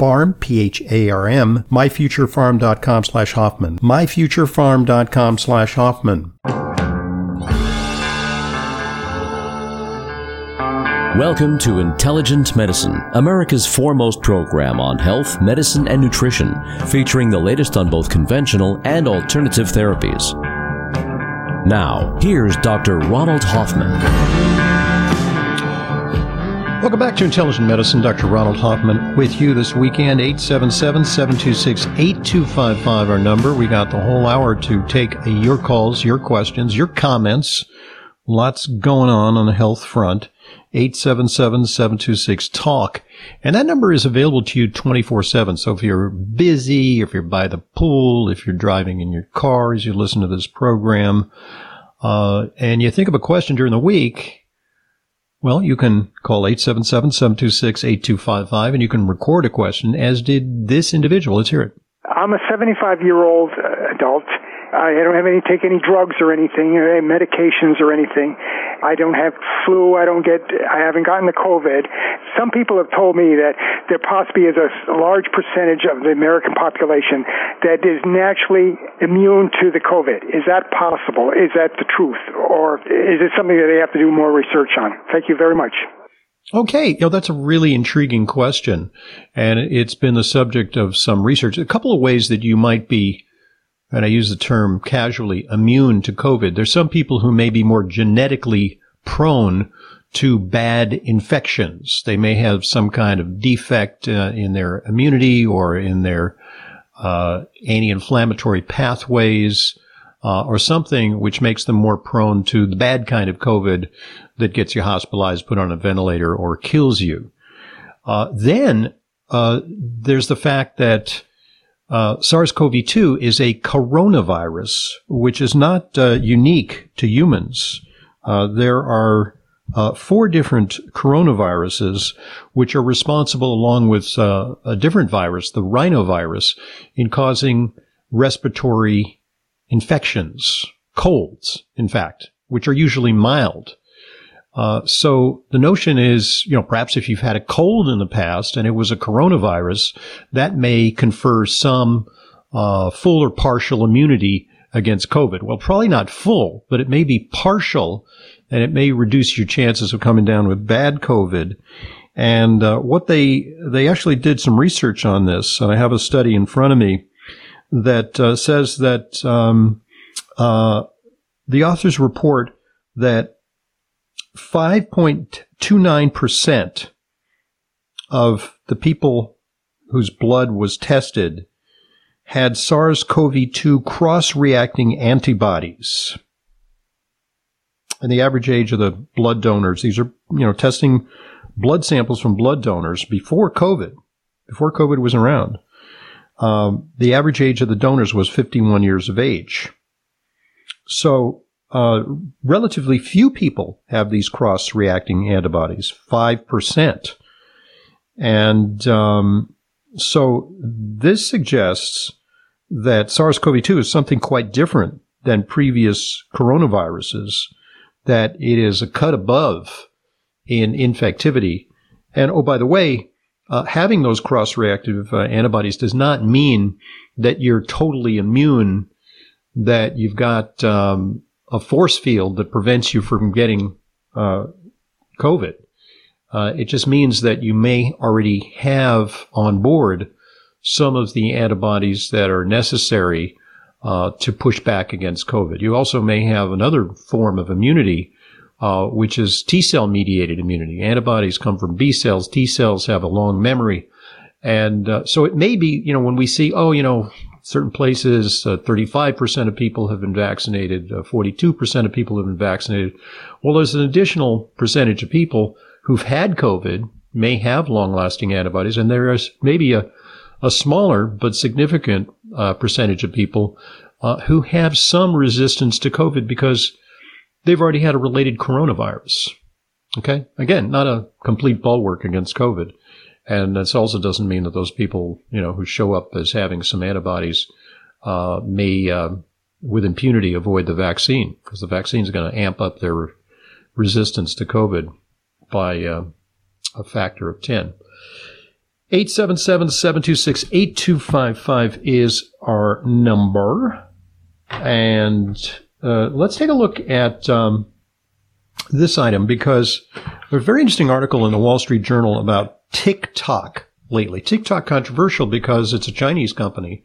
Pharm, P-H-A-R-M, myfuturepharm.com slash Hoffman, myfuturepharm.com slash Hoffman. Welcome to Intelligent Medicine, America's foremost program on health, medicine, and nutrition, featuring the latest on both conventional and alternative therapies. Now, here's Dr. Ronald Hoffman. Welcome back to Intelligent Medicine. Dr. Ronald Hoffman with you this weekend. 877-726-8255 our number. We got the whole hour to take your calls, your questions, your comments. Lots going on on the health front. 877-726-TALK. And that number is available to you 24-7. So if you're busy, if you're by the pool, if you're driving in your car as you listen to this program, uh, and you think of a question during the week, well, you can call 877-726-8255 and you can record a question, as did this individual. Let's hear it. I'm a 75 year old adult I don't have any take any drugs or anything, or any medications or anything. I don't have flu. I don't get. I haven't gotten the COVID. Some people have told me that there possibly is a large percentage of the American population that is naturally immune to the COVID. Is that possible? Is that the truth, or is it something that they have to do more research on? Thank you very much. Okay, you know, that's a really intriguing question, and it's been the subject of some research. A couple of ways that you might be and I use the term casually, immune to COVID. There's some people who may be more genetically prone to bad infections. They may have some kind of defect uh, in their immunity or in their uh, anti-inflammatory pathways uh, or something which makes them more prone to the bad kind of COVID that gets you hospitalized, put on a ventilator, or kills you. Uh, then uh, there's the fact that uh, SARS-CoV-2 is a coronavirus, which is not uh, unique to humans. Uh, there are uh, four different coronaviruses, which are responsible, along with uh, a different virus, the rhinovirus, in causing respiratory infections, colds, in fact, which are usually mild. Uh, so the notion is, you know, perhaps if you've had a cold in the past and it was a coronavirus, that may confer some uh, full or partial immunity against COVID. Well, probably not full, but it may be partial, and it may reduce your chances of coming down with bad COVID. And uh, what they they actually did some research on this, and I have a study in front of me that uh, says that um, uh, the authors report that 5.29% of the people whose blood was tested had SARS-CoV-2 cross-reacting antibodies. And the average age of the blood donors, these are, you know, testing blood samples from blood donors before COVID, before COVID was around. Um, the average age of the donors was 51 years of age. So uh, relatively few people have these cross-reacting antibodies, 5%. And um, so this suggests that SARS-CoV-2 is something quite different than previous coronaviruses, that it is a cut above in infectivity. And oh, by the way, uh, having those cross-reactive uh, antibodies does not mean that you're totally immune, that you've got um, a force field that prevents you from getting uh, COVID. Uh, it just means that you may already have on board some of the antibodies that are necessary uh, to push back against COVID. You also may have another form of immunity, uh, which is T cell mediated immunity. Antibodies come from B cells. T cells have a long memory. And uh, so it may be, you know, when we see, oh, you know, certain places, uh, 35% of people have been vaccinated, 42% uh, of people have been vaccinated. Well, there's an additional percentage of people who've had COVID, may have long lasting antibodies, and there is maybe a, a smaller but significant uh, percentage of people uh, who have some resistance to COVID because they've already had a related coronavirus. Okay. Again, not a complete bulwark against COVID. And this also doesn't mean that those people, you know, who show up as having some antibodies, uh, may, uh, with impunity avoid the vaccine because the vaccine is going to amp up their resistance to COVID by uh, a factor of 10. 877-726-8255 is our number. And uh, let's take a look at um, this item because there's a very interesting article in the Wall Street Journal about TikTok lately. TikTok controversial because it's a Chinese company.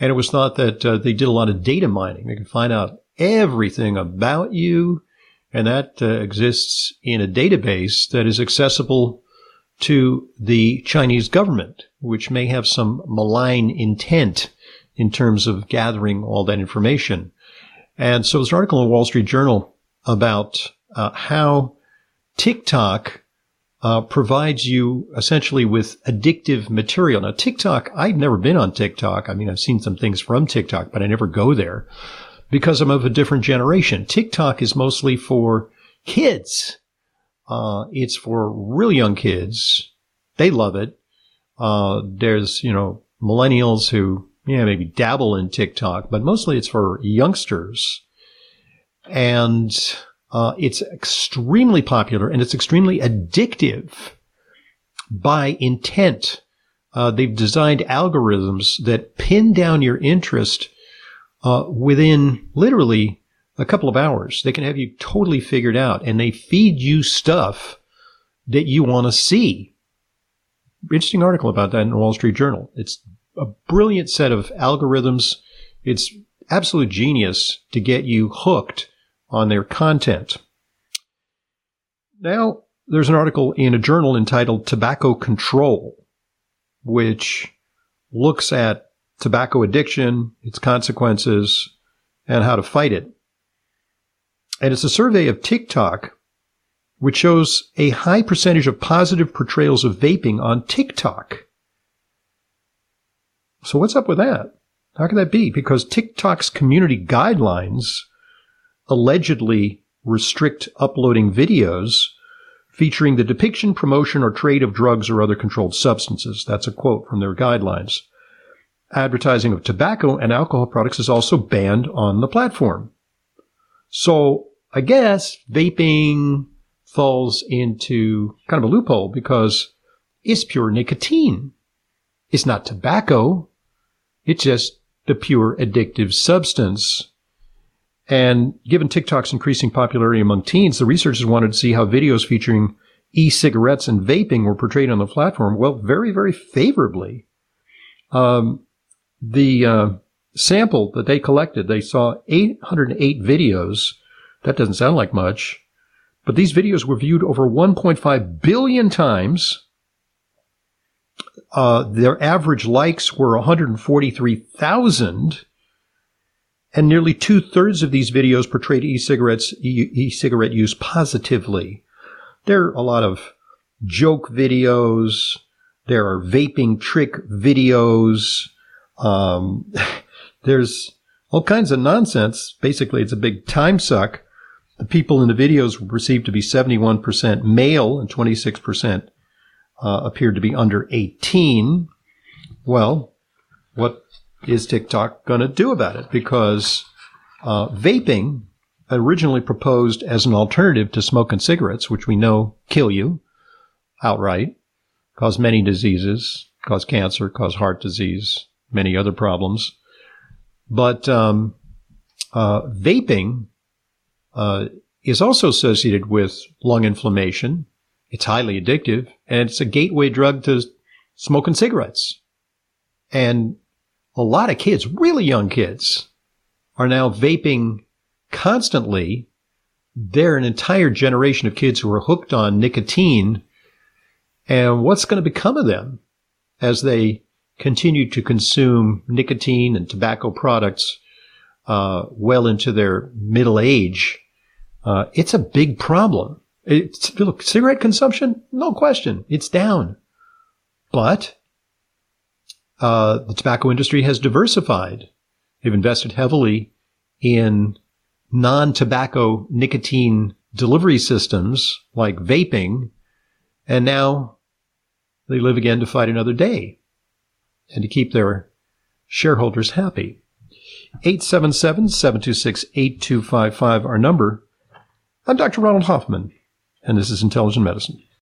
And it was thought that uh, they did a lot of data mining. They could find out everything about you. And that uh, exists in a database that is accessible to the Chinese government, which may have some malign intent in terms of gathering all that information. And so there's an article in the Wall Street Journal about uh, how TikTok uh, provides you essentially with addictive material. Now, TikTok, I've never been on TikTok. I mean, I've seen some things from TikTok, but I never go there because I'm of a different generation. TikTok is mostly for kids. Uh, it's for real young kids. They love it. Uh, there's, you know, millennials who, yeah, maybe dabble in TikTok, but mostly it's for youngsters. And, uh, it's extremely popular and it's extremely addictive by intent. Uh, they've designed algorithms that pin down your interest, uh, within literally a couple of hours. They can have you totally figured out and they feed you stuff that you want to see. Interesting article about that in the Wall Street Journal. It's a brilliant set of algorithms. It's absolute genius to get you hooked on their content. Now, there's an article in a journal entitled Tobacco Control, which looks at tobacco addiction, its consequences, and how to fight it. And it's a survey of TikTok, which shows a high percentage of positive portrayals of vaping on TikTok. So what's up with that? How can that be? Because TikTok's community guidelines allegedly restrict uploading videos featuring the depiction, promotion, or trade of drugs or other controlled substances. That's a quote from their guidelines. Advertising of tobacco and alcohol products is also banned on the platform. So I guess vaping falls into kind of a loophole because it's pure nicotine. It's not tobacco. It's just the pure addictive substance. And given TikTok's increasing popularity among teens, the researchers wanted to see how videos featuring e-cigarettes and vaping were portrayed on the platform. Well, very, very favorably. Um, the uh, sample that they collected, they saw 808 videos that doesn't sound like much. But these videos were viewed over 1.5 billion times. Uh, their average likes were 143,000. And nearly two thirds of these videos portrayed e-cigarettes, e-cigarette use positively. There are a lot of joke videos. There are vaping trick videos. Um, there's all kinds of nonsense. Basically, it's a big time suck. The people in the videos were perceived to be 71% male and 26% uh, appeared to be under 18. Well, what is TikTok going to do about it? Because uh, vaping, originally proposed as an alternative to smoking cigarettes, which we know kill you outright, cause many diseases, cause cancer, cause heart disease, many other problems. But um, uh, vaping uh, is also associated with lung inflammation. It's highly addictive and it's a gateway drug to smoking cigarettes. And a lot of kids, really young kids, are now vaping constantly. They're an entire generation of kids who are hooked on nicotine. And what's going to become of them as they continue to consume nicotine and tobacco products uh, well into their middle age? Uh, it's a big problem. It's, look, cigarette consumption, no question, it's down. But uh, the tobacco industry has diversified. They've invested heavily in non-tobacco nicotine delivery systems like vaping, and now they live again to fight another day and to keep their shareholders happy. 877-726-8255, our number. I'm Dr. Ronald Hoffman, and this is Intelligent Medicine.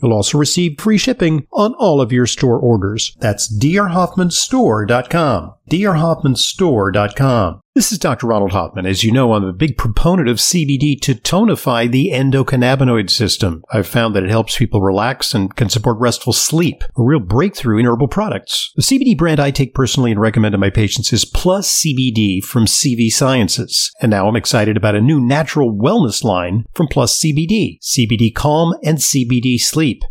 You'll also receive free shipping on all of your store orders. That's drhoffmanstore.com. drhoffmanstore.com. This is Dr. Ronald Hoffman. As you know, I'm a big proponent of CBD to tonify the endocannabinoid system. I've found that it helps people relax and can support restful sleep, a real breakthrough in herbal products. The CBD brand I take personally and recommend to my patients is Plus CBD from CV Sciences. And now I'm excited about a new natural wellness line from Plus CBD, CBD Calm and CBD Sleep sleep.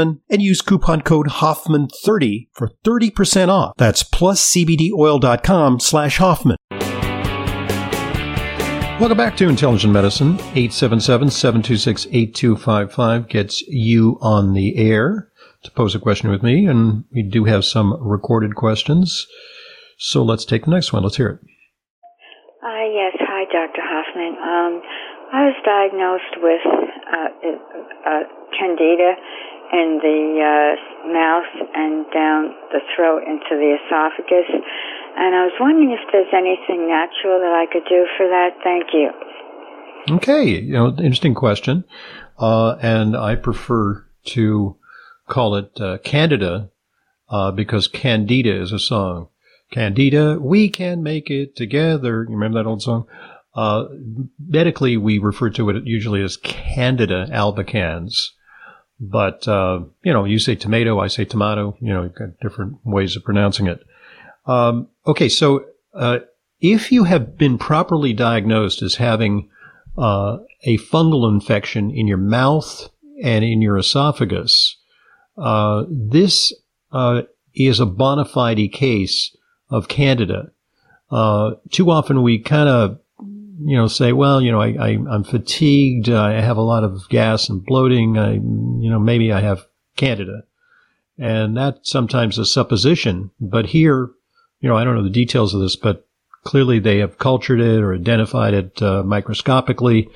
and use coupon code Hoffman30 for 30% off. That's pluscbdoil.com slash Hoffman. Welcome back to Intelligent Medicine. 877-726-8255 gets you on the air to pose a question with me, and we do have some recorded questions. So let's take the next one. Let's hear it. Uh, yes. Hi, Dr. Hoffman. Um, I was diagnosed with uh, uh, candida in the uh, mouth and down the throat into the esophagus. And I was wondering if there's anything natural that I could do for that. Thank you. Okay, you know, interesting question. Uh, and I prefer to call it uh, Candida uh, because Candida is a song. Candida, we can make it together. You remember that old song? Uh, medically, we refer to it usually as Candida albicans. But, uh, you know, you say tomato, I say tomato, you know, you've got different ways of pronouncing it. Um, okay, so uh, if you have been properly diagnosed as having uh, a fungal infection in your mouth and in your esophagus, uh, this uh, is a bona fide case of candida. Uh, too often we kind of you know, say, well, you know, I, I, am fatigued. I have a lot of gas and bloating. I, you know, maybe I have candida. And that's sometimes a supposition. But here, you know, I don't know the details of this, but clearly they have cultured it or identified it uh, microscopically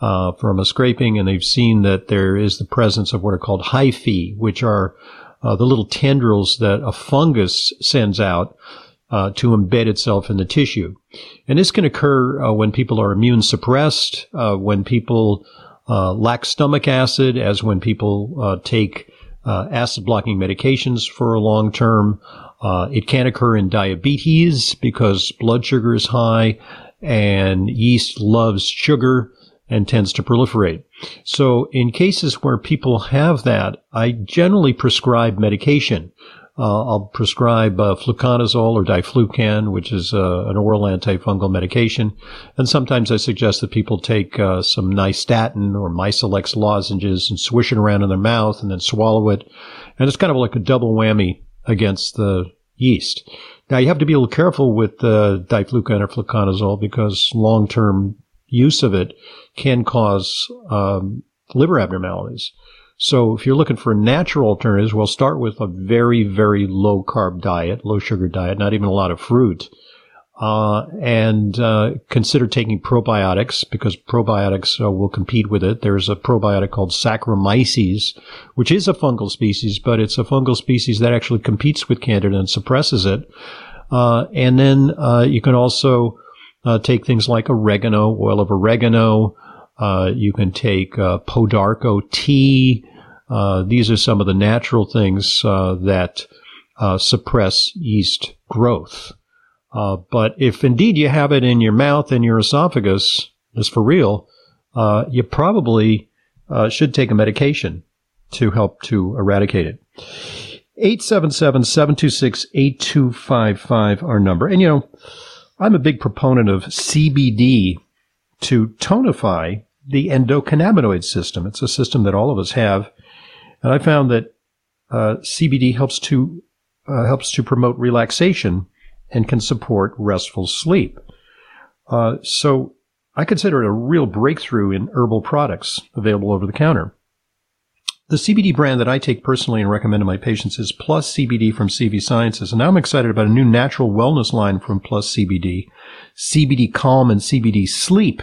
uh, from a scraping, and they've seen that there is the presence of what are called hyphae, which are uh, the little tendrils that a fungus sends out uh, to embed itself in the tissue. And this can occur uh, when people are immune suppressed, uh, when people uh, lack stomach acid, as when people uh, take uh, acid blocking medications for a long term. it can occur in diabetes because blood sugar is high and yeast loves sugar. and tends to proliferate. So in cases where people have that, I generally prescribe medication. Uh, I'll prescribe uh, fluconazole or diflucan, which is uh, an oral antifungal medication. And sometimes I suggest that people take uh, some nystatin or Mycelex lozenges and swish it around in their mouth and then swallow it. And it's kind of like a double whammy against the yeast. Now you have to be a little careful with uh, diflucan or fluconazole because long-term use of it can cause um, liver abnormalities. So if you're looking for natural alternatives, well, start with a very, very low carb diet, low sugar diet, not even a lot of fruit. Uh, and uh, consider taking probiotics because probiotics uh, will compete with it. There's a probiotic called Saccharomyces, which is a fungal species, but it's a fungal species that actually competes with Candida and suppresses it. Uh, and then uh, you can also uh, take things like oregano, oil of oregano. You can take Pau d'Arco tea. these are some of the natural things that suppress yeast growth. Uh, but if indeed you have it in your mouth and your esophagus, is for real, uh, you probably uh, should take a medication to help to eradicate it. 877-726-8255 our number. And you know, I'm a big proponent of CBD to tonify the endocannabinoid system. It's a system that all of us have. And I found that uh, CBD helps to uh, helps to promote relaxation and can support restful sleep. Uh, so I consider it a real breakthrough in herbal products available over the counter. The CBD brand that I take personally and recommend to my patients is Plus CBD from CV Sciences. And now I'm excited about a new natural wellness line from Plus CBD, CBD Calm and CBD Sleep.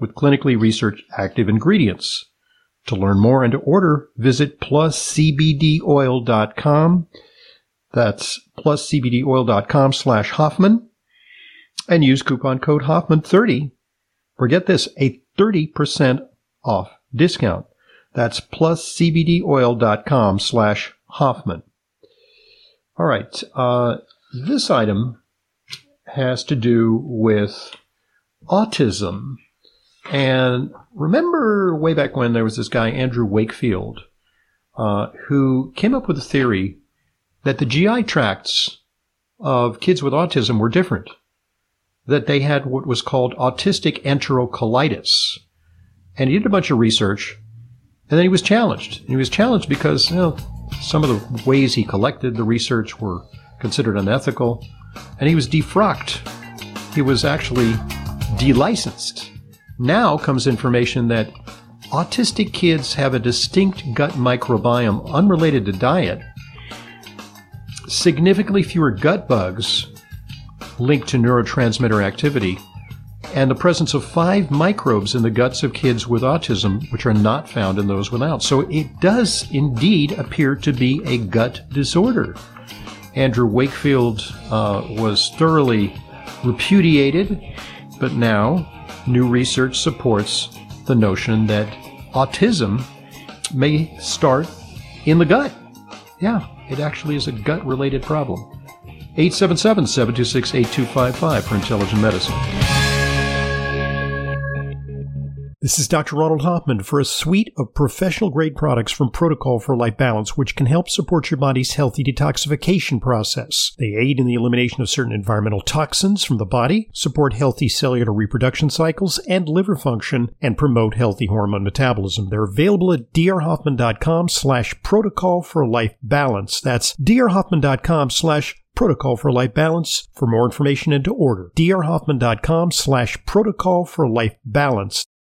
with clinically researched active ingredients. To learn more and to order, visit pluscbdoil.com that's pluscbdoil.com slash Hoffman and use coupon code Hoffman30 for get this, a 30% off discount. That's pluscbdoil.com slash Hoffman. All right. Uh, this item has to do with autism. And remember way back when there was this guy, Andrew Wakefield, uh, who came up with a theory that the GI tracts of kids with autism were different. That they had what was called autistic enterocolitis. And he did a bunch of research, and then he was challenged. And he was challenged because you know, some of the ways he collected the research were considered unethical, and he was defrocked. He was actually delicensed. Now comes information that autistic kids have a distinct gut microbiome unrelated to diet significantly fewer gut bugs linked to neurotransmitter activity, and the presence of five microbes in the guts of kids with autism, which are not found in those without. So it does indeed appear to be a gut disorder. Andrew Wakefield uh, was thoroughly repudiated, but now new research supports the notion that autism may start in the gut. Yeah, it actually is a gut related problem. 877 726 8255 for intelligent medicine. This is Dr. Ronald Hoffman for a suite of professional grade products from Protocol for Life Balance, which can help support your body's healthy detoxification process. They aid in the elimination of certain environmental toxins from the body, support healthy cellular reproduction cycles and liver function, and promote healthy hormone metabolism. They're available at drhoffman.com slash protocol for life balance. That's drhoffman.com slash Protocol for Life Balance. For more information and to order, drhoffman.com slash protocol for life balance.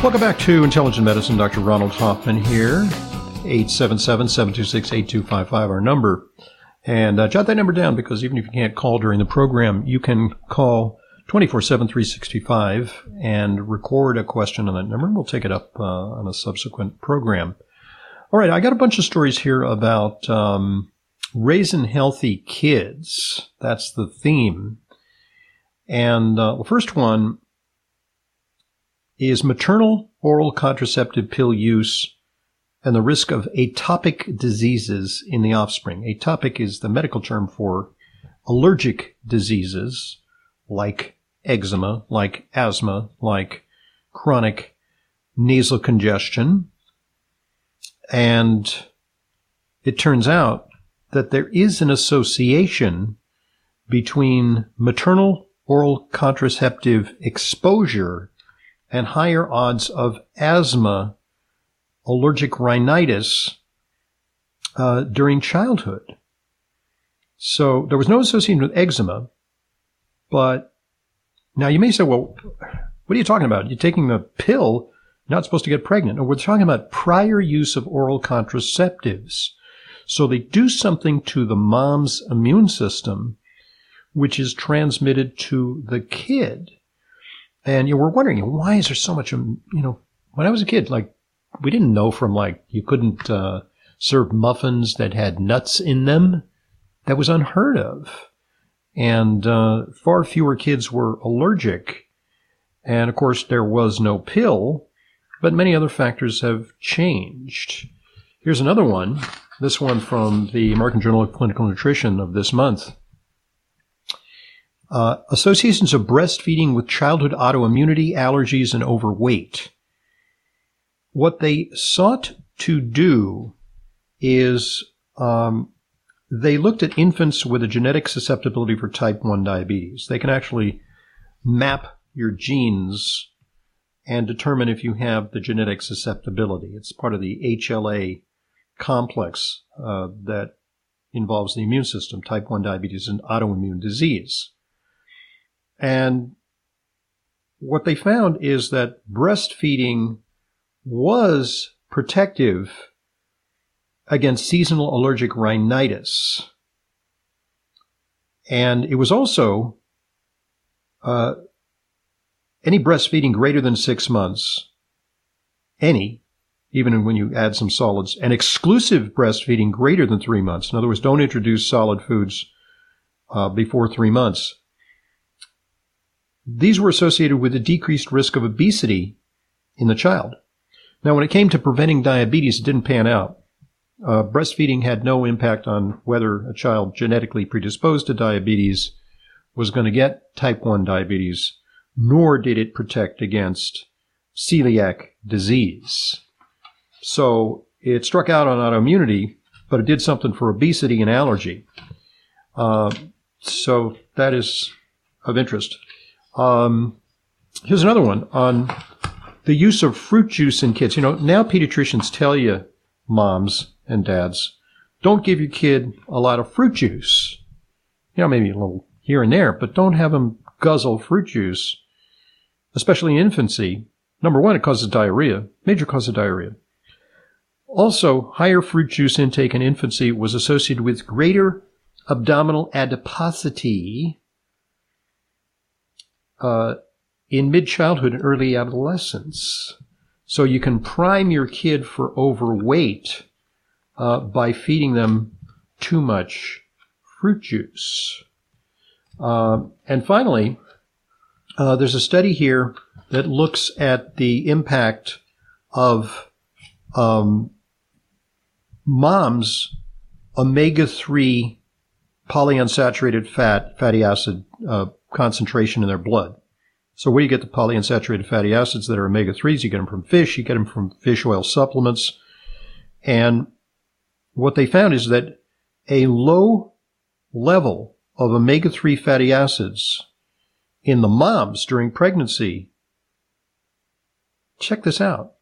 Welcome back to Intelligent Medicine. Dr. Ronald Hoffman here. 877-726-8255, our number. And uh, jot that number down because even if you can't call during the program, you can call 24-7, 365 and record a question on that number. And we'll take it up uh, on a subsequent program. All right, I got a bunch of stories here about um, raising healthy kids. That's the theme. And uh, the first one is maternal oral contraceptive pill use and the risk of atopic diseases in the offspring. Atopic is the medical term for allergic diseases like eczema, like asthma, like chronic nasal congestion. And it turns out that there is an association between maternal oral contraceptive exposure and higher odds of asthma, allergic rhinitis uh, during childhood. So there was no association with eczema, but now you may say, well, what are you talking about? You're taking the pill, not supposed to get pregnant. No, we're talking about prior use of oral contraceptives. So they do something to the mom's immune system, which is transmitted to the kid. And you were wondering, why is there so much, you know, when I was a kid, like, we didn't know from like, you couldn't, uh, serve muffins that had nuts in them. That was unheard of. And, uh, far fewer kids were allergic. And of course, there was no pill, but many other factors have changed. Here's another one. This one from the American Journal of Clinical Nutrition of this month. Uh, associations of breastfeeding with childhood autoimmunity, allergies, and overweight. What they sought to do is um, they looked at infants with a genetic susceptibility for type 1 diabetes. They can actually map your genes and determine if you have the genetic susceptibility. It's part of the HLA complex uh, that involves the immune system. Type 1 diabetes is an autoimmune disease. And what they found is that breastfeeding was protective against seasonal allergic rhinitis. And it was also uh, any breastfeeding greater than six months, any, even when you add some solids, and exclusive breastfeeding greater than three months. In other words, don't introduce solid foods uh, before three months. These were associated with a decreased risk of obesity in the child. Now, when it came to preventing diabetes, it didn't pan out. Uh, breastfeeding had no impact on whether a child genetically predisposed to diabetes was going to get type 1 diabetes, nor did it protect against celiac disease. So it struck out on autoimmunity, but it did something for obesity and allergy. Uh, so that is of interest. Um, here's another one on the use of fruit juice in kids. You know, now pediatricians tell you, moms and dads, don't give your kid a lot of fruit juice. You know, maybe a little here and there, but don't have them guzzle fruit juice, especially in infancy. Number one, it causes diarrhea, major cause of diarrhea. Also, higher fruit juice intake in infancy was associated with greater abdominal adiposity uh, in mid childhood and early adolescence. So you can prime your kid for overweight uh, by feeding them too much fruit juice. Uh, and finally, uh, there's a study here that looks at the impact of um, moms' omega 3 polyunsaturated fat, fatty acid uh, concentration in their blood. So where you get the polyunsaturated fatty acids that are omega 3s, you get them from fish, you get them from fish oil supplements. And what they found is that a low level of omega 3 fatty acids in the moms during pregnancy, check this out,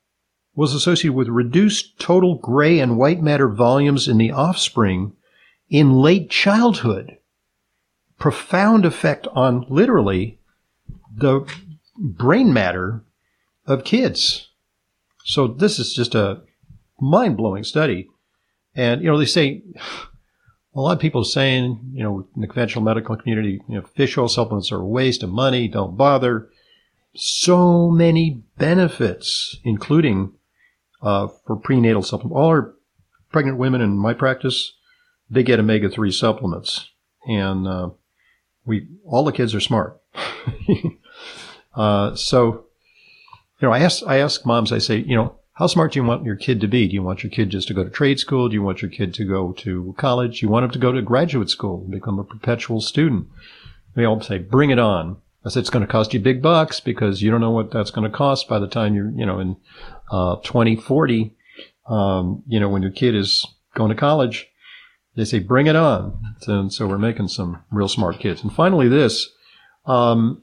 was associated with reduced total gray and white matter volumes in the offspring in late childhood. Profound effect on literally the brain matter of kids. So this is just a mind blowing study. And, you know, they say, a lot of people are saying, you know, in the conventional medical community, you know, fish oil supplements are a waste of money, don't bother. So many benefits, including uh, for prenatal supplements. All our pregnant women in my practice, they get omega three supplements, and uh, we all the kids are smart. uh, so, you know, I ask I ask moms, I say, you know, how smart do you want your kid to be? Do you want your kid just to go to trade school? Do you want your kid to go to college? Do you want him to go to graduate school and become a perpetual student? They all say, bring it on. I said, it's going to cost you big bucks because you don't know what that's going to cost by the time you're, you know, in uh, 2040, um, you know, when your kid is going to college. They say, bring it on. And so we're making some real smart kids. And finally, this, um,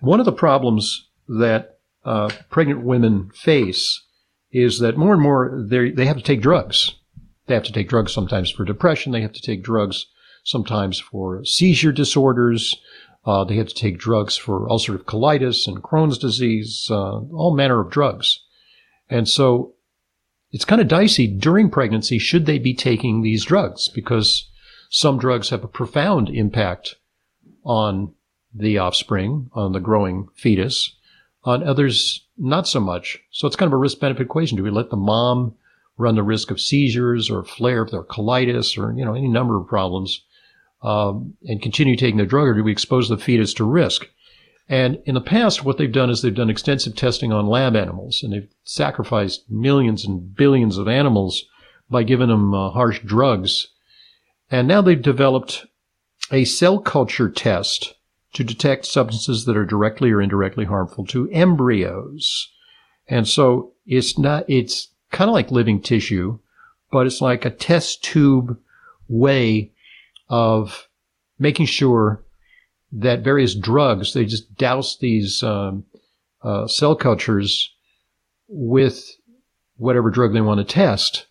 one of the problems that uh, pregnant women face is that more and more they they have to take drugs. They have to take drugs sometimes for depression. They have to take drugs sometimes for seizure disorders. Uh, they have to take drugs for ulcerative colitis and Crohn's disease, uh, all manner of drugs. And so it's kind of dicey during pregnancy. Should they be taking these drugs? Because some drugs have a profound impact on the offspring, on the growing fetus. On others, not so much. So it's kind of a risk benefit equation. Do we let the mom run the risk of seizures or flare of their colitis or, you know, any number of problems, um, and continue taking the drug or do we expose the fetus to risk? And in the past, what they've done is they've done extensive testing on lab animals and they've sacrificed millions and billions of animals by giving them uh, harsh drugs. And now they've developed a cell culture test to detect substances that are directly or indirectly harmful to embryos. And so it's not, it's kind of like living tissue, but it's like a test tube way of making sure that various drugs, they just douse these um, uh, cell cultures with whatever drug they want to test.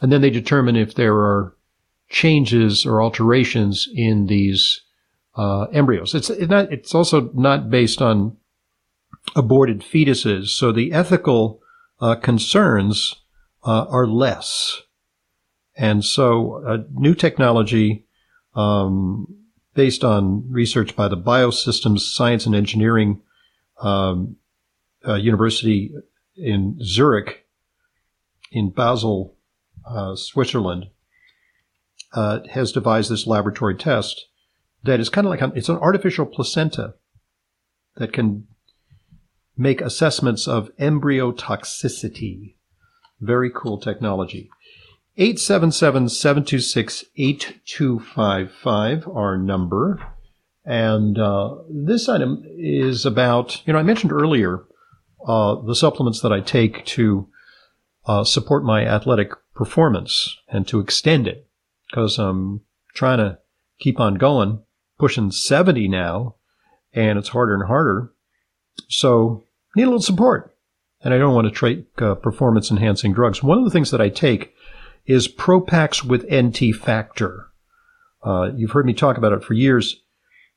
And then they determine if there are changes or alterations in these uh, embryos. It's it not, it's also not based on aborted fetuses, so the ethical uh, concerns uh, are less. And so, uh, new technology um, based on research by the Biosystems Science and Engineering um, uh, University in Zurich, in Basel, uh, Switzerland, has devised this laboratory test that is kind of like it's an artificial placenta that can make assessments of embryo toxicity. Very cool technology. 877-726-8255, our number. And uh, this item is about, you know, I mentioned earlier uh, the supplements that I take to uh, support my athletic performance and to extend it because I'm trying to keep on going pushing 70 now, and it's harder and harder. So need a little support. And I don't want to take uh, performance enhancing drugs. One of the things that I take is Propax with NT factor. Uh, you've heard me talk about it for years.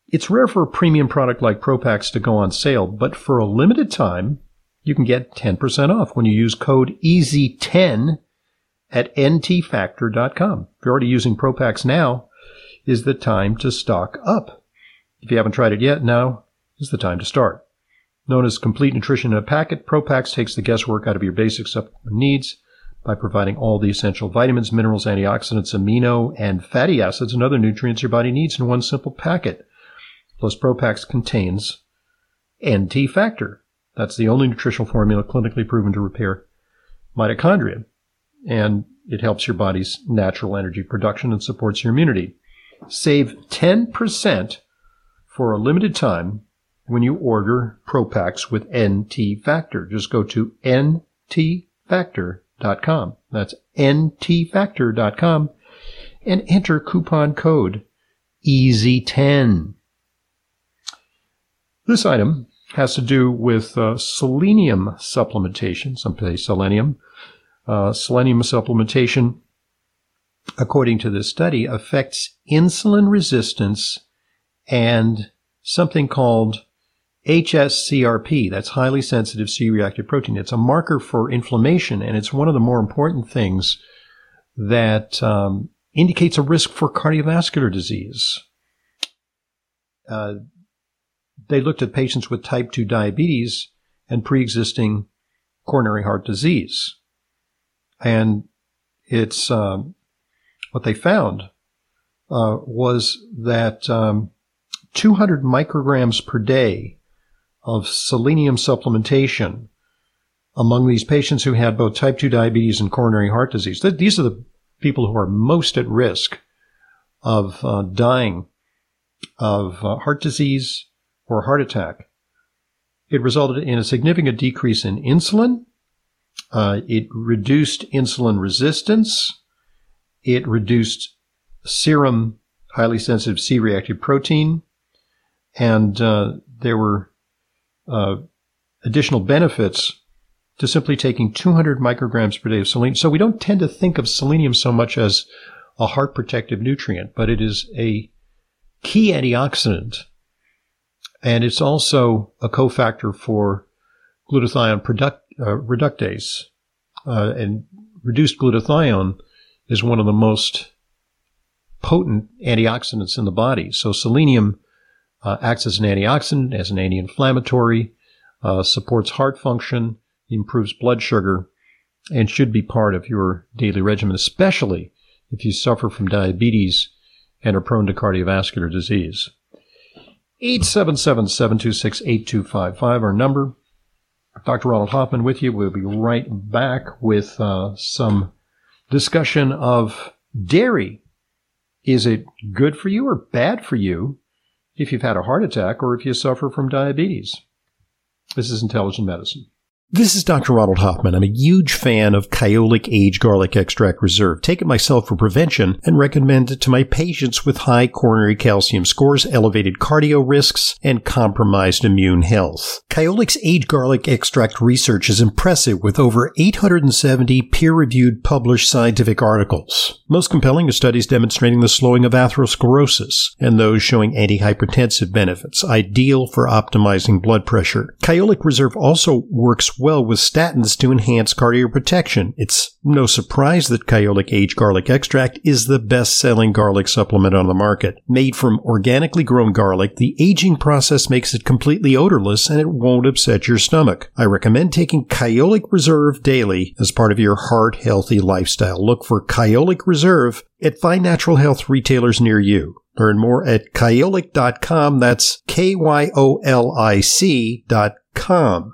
It's rare for a premium product like Propax to go on sale, but for a limited time, you can get 10% off when you use code EASY10 at ntfactor.com. If you're already using Propax now, is the time to stock up. If you haven't tried it yet, now is the time to start. Known as Complete Nutrition in a Packet, Propax takes the guesswork out of your basic supplement needs by providing all the essential vitamins, minerals, antioxidants, amino, and fatty acids and other nutrients your body needs in one simple packet. plus Propax contains NT factor. That's the only nutritional formula clinically proven to repair mitochondria. And it helps your body's natural energy production and supports your immunity. Save 10% for a limited time when you order Propax with NT Factor. Just go to NT ntfactor.com. That's ntfactor.com and enter coupon code EASY10. This item has to do with uh, selenium supplementation. Some say selenium. Uh, selenium supplementation, according to this study, affects insulin resistance and something called HSCRP. That's highly sensitive C-reactive protein. It's a marker for inflammation, and it's one of the more important things that um, indicates a risk for cardiovascular disease. Uh, they looked at patients with type 2 diabetes and pre-existing coronary heart disease. And it's um, what they found uh, was that um, 200 micrograms per day of selenium supplementation among these patients who had both type 2 diabetes and coronary heart disease. These are the people who are most at risk of uh, dying of uh, heart disease or heart attack. It resulted in a significant decrease in insulin. Uh, it reduced insulin resistance. It reduced serum highly sensitive C-reactive protein. And uh, there were uh, additional benefits to simply taking 200 micrograms per day of selenium. So we don't tend to think of selenium so much as a heart protective nutrient, but it is a key antioxidant. And it's also a cofactor for glutathione product, uh, reductase. Uh, and reduced glutathione is one of the most potent antioxidants in the body. So selenium uh, acts as an antioxidant, as an anti-inflammatory, uh, supports heart function, improves blood sugar, and should be part of your daily regimen, especially if you suffer from diabetes and are prone to cardiovascular disease. 877-726-8255, our number. Dr. Ronald Hoffman with you. We'll be right back with uh, some discussion of dairy. Is it good for you or bad for you if you've had a heart attack or if you suffer from diabetes? This is Intelligent Medicine. This is Dr. Ronald Hoffman. I'm a huge fan of Kyolic Age Garlic Extract Reserve. Take it myself for prevention and recommend it to my patients with high coronary calcium scores, elevated cardio risks, and compromised immune health. Kyolic's Age Garlic Extract research is impressive with over 870 peer-reviewed published scientific articles. Most compelling are studies demonstrating the slowing of atherosclerosis and those showing antihypertensive benefits, ideal for optimizing blood pressure. Kyolic Reserve also works well with statins to enhance cardioprotection. It's no surprise that Kyolic Age Garlic Extract is the best selling garlic supplement on the market. Made from organically grown garlic, the aging process makes it completely odorless and it won't upset your stomach. I recommend taking Kyolic Reserve daily as part of your heart healthy lifestyle. Look for Kyolic Reserve at fine natural health retailers near you. Learn more at kyolic.com. That's K Y O L I C dot com.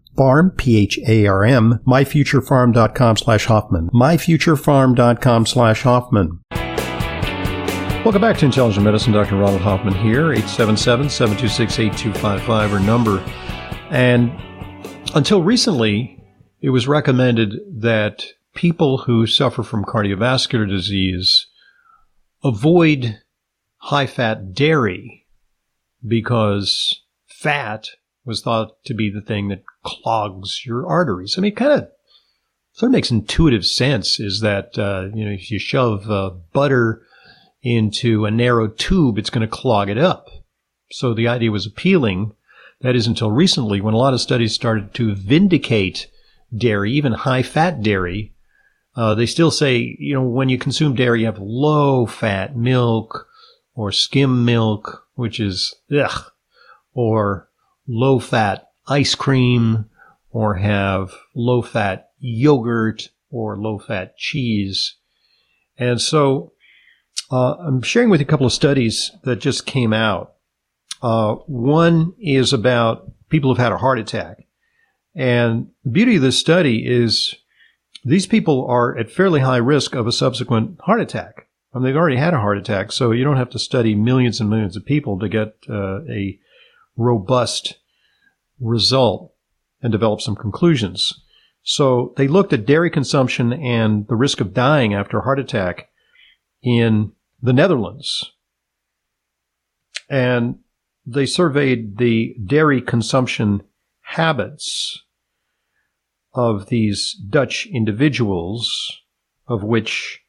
pharm, P-H-A-R-M, myfuturepharm.com slash Hoffman, myfuturepharm.com slash Hoffman. Welcome back to Intelligent Medicine. Dr. Ronald Hoffman here, 877-726-8255, our number. And until recently, it was recommended that people who suffer from cardiovascular disease avoid high fat dairy because fat was thought to be the thing that clogs your arteries. I mean, kind of sort of makes intuitive sense is that, uh, you know, if you shove uh, butter into a narrow tube, it's going to clog it up. So the idea was appealing. That is until recently when a lot of studies started to vindicate dairy, even high fat dairy. Uh, they still say, you know, when you consume dairy, you have low fat milk or skim milk, which is, ugh, or low fat ice cream or have low fat yogurt or low fat cheese. And so uh, I'm sharing with you a couple of studies that just came out. Uh, one is about people who've had a heart attack. And the beauty of this study is these people are at fairly high risk of a subsequent heart attack. I mean, they've already had a heart attack, so you don't have to study millions and millions of people to get uh, a robust result and develop some conclusions. So they looked at dairy consumption and the risk of dying after a heart attack in the Netherlands. And they surveyed the dairy consumption habits of these Dutch individuals, of which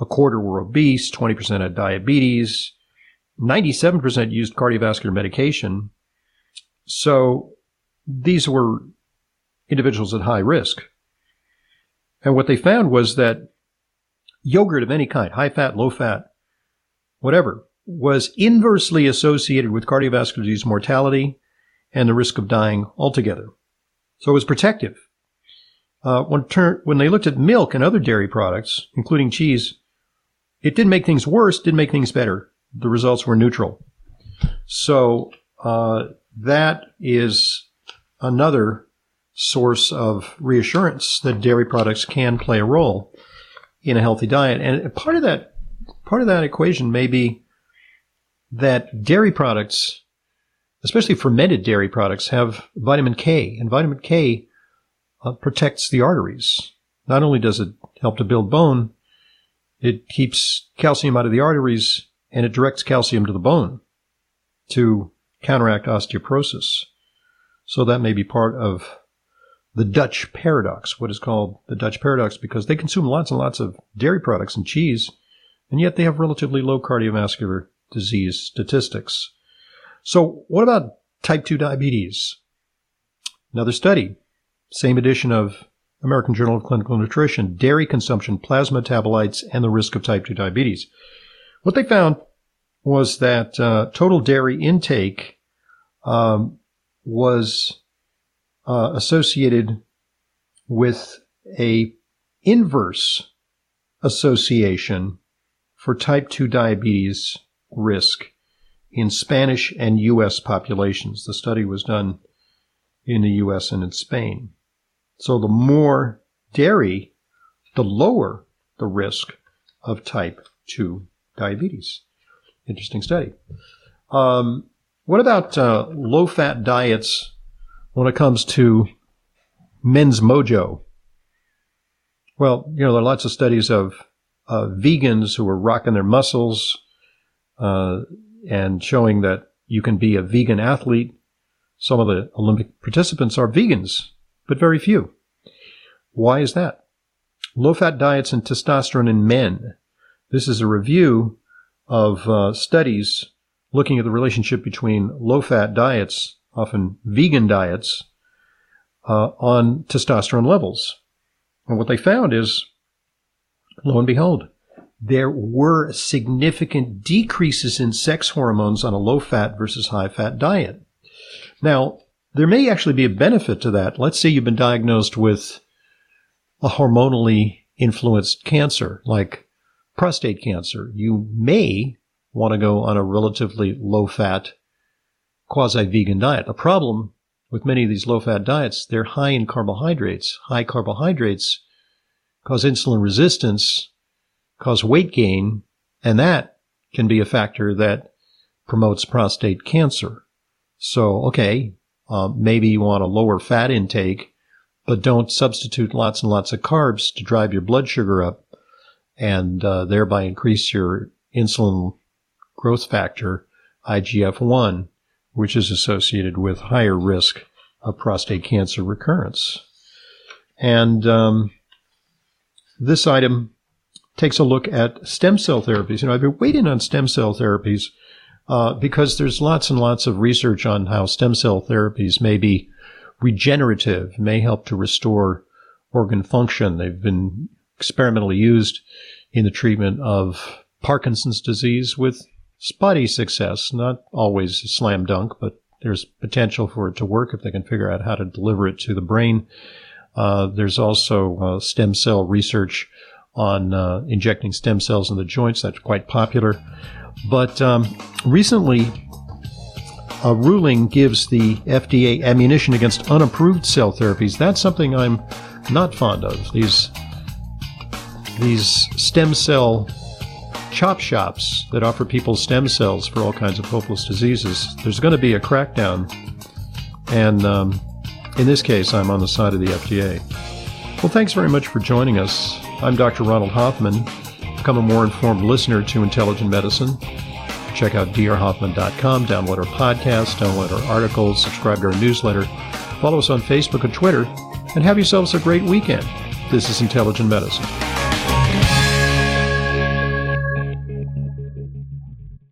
a quarter were obese, 20% had diabetes, 97% used cardiovascular medication. So these were individuals at high risk. And what they found was that yogurt of any kind, high fat, low fat, whatever, was inversely associated with cardiovascular disease mortality and the risk of dying altogether. So it was protective. Uh, when, ter- when they looked at milk and other dairy products, including cheese, it didn't make things worse, didn't make things better. The results were neutral. So uh, that is another source of reassurance that dairy products can play a role in a healthy diet. And part of that, part of that equation may be that dairy products, especially fermented dairy products, have vitamin K, and vitamin K uh, protects the arteries. Not only does it help to build bone, it keeps calcium out of the arteries and it directs calcium to the bone to counteract osteoporosis. So that may be part of the Dutch paradox, what is called the Dutch paradox, because they consume lots and lots of dairy products and cheese, and yet they have relatively low cardiovascular disease statistics. So what about type 2 diabetes? Another study, same edition of American Journal of Clinical Nutrition, dairy consumption, plasma metabolites, and the risk of type 2 diabetes. What they found was that uh, total dairy intake um, was uh, associated with a inverse association for type 2 diabetes risk in Spanish and U.S. populations. The study was done in the U.S. and in Spain. So the more dairy, the lower the risk of type 2 diabetes. Interesting study. Um, what about uh, low fat diets when it comes to men's mojo? Well, you know, there are lots of studies of uh, vegans who are rocking their muscles uh, and showing that you can be a vegan athlete. Some of the Olympic participants are vegans, but very few. Why is that? Low fat diets and testosterone in men. This is a review of uh, studies looking at the relationship between low fat diets often vegan diets, uh, on testosterone levels. And what they found is, lo and behold, there were significant decreases in sex hormones on a low fat versus high fat diet. Now, there may actually be a benefit to that. Let's say you've been diagnosed with a hormonally influenced cancer, like prostate cancer. You may want to go on a relatively low fat quasi-vegan diet. A problem with many of these low-fat diets, they're high in carbohydrates. High carbohydrates cause insulin resistance, cause weight gain, and that can be a factor that promotes prostate cancer. So, okay, uh, maybe you want a lower fat intake, but don't substitute lots and lots of carbs to drive your blood sugar up and uh, thereby increase your insulin growth factor, IGF 1, which is associated with higher risk of prostate cancer recurrence. And um, this item takes a look at stem cell therapies. You know, I've been waiting on stem cell therapies uh, because there's lots and lots of research on how stem cell therapies may be regenerative, may help to restore organ function. They've been experimentally used in the treatment of Parkinson's disease with spotty success, not always a slam dunk, but there's potential for it to work if they can figure out how to deliver it to the brain. Uh, there's also uh, stem cell research on uh, injecting stem cells in the joints. That's quite popular. But um, recently, a ruling gives the FDA ammunition against unapproved cell therapies. That's something I'm not fond of. These these stem cell chop shops that offer people stem cells for all kinds of hopeless diseases. There's going to be a crackdown, and um, in this case, I'm on the side of the FDA. Well, thanks very much for joining us. I'm Dr. Ronald Hoffman. Become a more informed listener to intelligent medicine. Check out drhoffman.com, download our podcast, download our articles, subscribe to our newsletter, follow us on Facebook and Twitter, and have yourselves a great weekend. This is Intelligent Medicine.